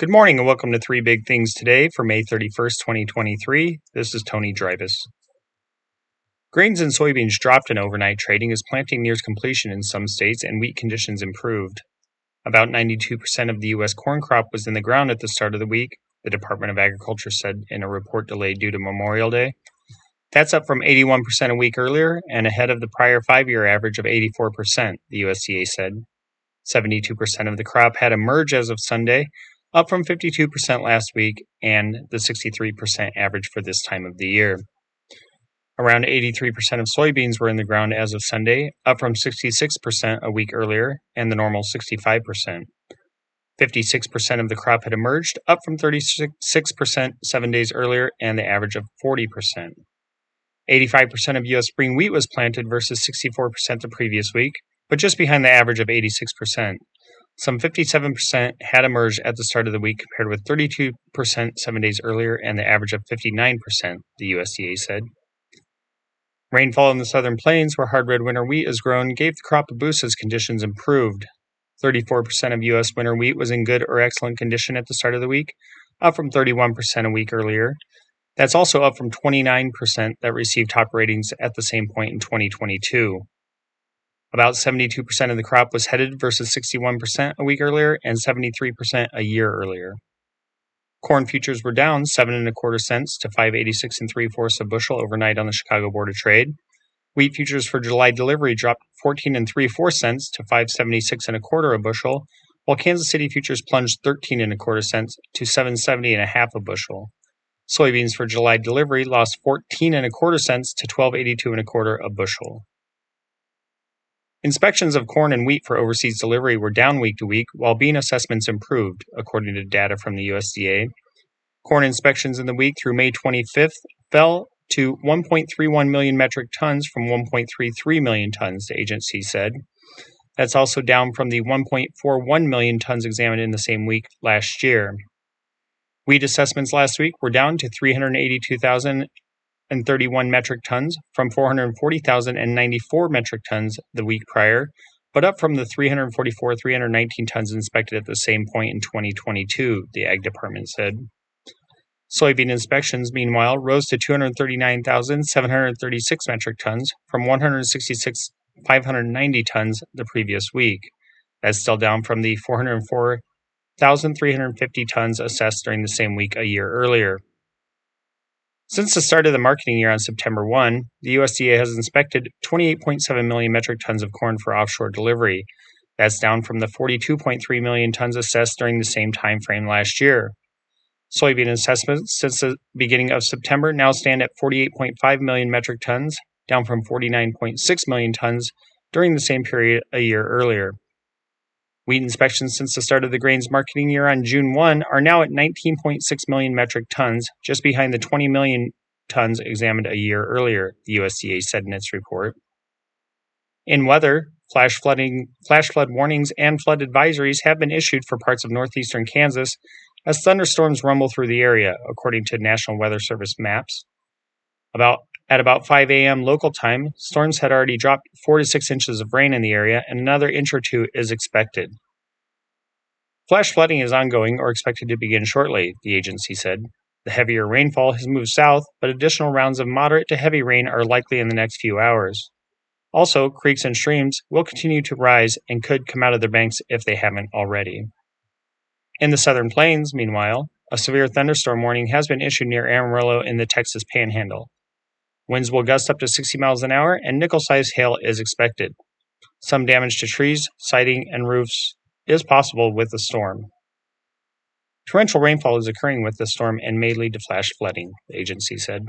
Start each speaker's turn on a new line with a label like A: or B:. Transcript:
A: Good morning and welcome to Three Big Things today for May 31st, 2023. This is Tony Dreibus. Grains and soybeans dropped in overnight trading as planting nears completion in some states and wheat conditions improved. About 92% of the U.S. corn crop was in the ground at the start of the week, the Department of Agriculture said in a report delayed due to Memorial Day. That's up from 81% a week earlier and ahead of the prior five year average of 84%, the USDA said. 72% of the crop had emerged as of Sunday, up from 52% last week and the 63% average for this time of the year. Around 83% of soybeans were in the ground as of Sunday, up from 66% a week earlier and the normal 65%. 56% of the crop had emerged, up from 36% seven days earlier and the average of 40%. 85% of U.S. spring wheat was planted versus 64% the previous week, but just behind the average of 86%. Some 57% had emerged at the start of the week compared with 32% seven days earlier and the average of 59%, the USDA said. Rainfall in the southern plains, where hard red winter wheat is grown, gave the crop a boost as conditions improved. 34% of U.S. winter wheat was in good or excellent condition at the start of the week, up from 31% a week earlier. That's also up from 29% that received top ratings at the same point in 2022. About 72% of the crop was headed versus 61% a week earlier and 73% a year earlier. Corn futures were down seven and a quarter cents to 586 and three fourths a bushel overnight on the Chicago Board of Trade. Wheat futures for July delivery dropped 14 and three fourths cents to 576 and a quarter a bushel, while Kansas City futures plunged 13 and a quarter cents to 770 and a half a bushel. Soybeans for July delivery lost 14 and a quarter cents to 1282 and a quarter a bushel. Inspections of corn and wheat for overseas delivery were down week to week, while bean assessments improved, according to data from the USDA. Corn inspections in the week through May 25th fell to 1.31 million metric tons from 1.33 million tons, the agency said. That's also down from the 1.41 million tons examined in the same week last year. Wheat assessments last week were down to 382,000 and 31 metric tons from 440,094 metric tons the week prior, but up from the 344 319 tons inspected at the same point in 2022, the Ag Department said. Soybean inspections, meanwhile, rose to 239,736 metric tons from 166,590 tons the previous week. That's still down from the 404,350 tons assessed during the same week a year earlier. Since the start of the marketing year on September 1, the USDA has inspected 28.7 million metric tons of corn for offshore delivery. That's down from the 42.3 million tons assessed during the same time frame last year. Soybean assessments since the beginning of September now stand at 48.5 million metric tons, down from 49.6 million tons during the same period a year earlier. Wheat inspections since the start of the grains marketing year on June 1 are now at 19.6 million metric tons, just behind the 20 million tons examined a year earlier, the USDA said in its report. In weather, flash flooding, flash flood warnings and flood advisories have been issued for parts of northeastern Kansas as thunderstorms rumble through the area, according to National Weather Service maps. About at about 5 a.m. local time, storms had already dropped 4 to 6 inches of rain in the area, and another inch or two is expected. Flash flooding is ongoing or expected to begin shortly, the agency said. The heavier rainfall has moved south, but additional rounds of moderate to heavy rain are likely in the next few hours. Also, creeks and streams will continue to rise and could come out of their banks if they haven't already. In the southern plains, meanwhile, a severe thunderstorm warning has been issued near Amarillo in the Texas Panhandle. Winds will gust up to 60 miles an hour, and nickel sized hail is expected. Some damage to trees, siding, and roofs is possible with the storm. Torrential rainfall is occurring with the storm and may lead to flash flooding, the agency said.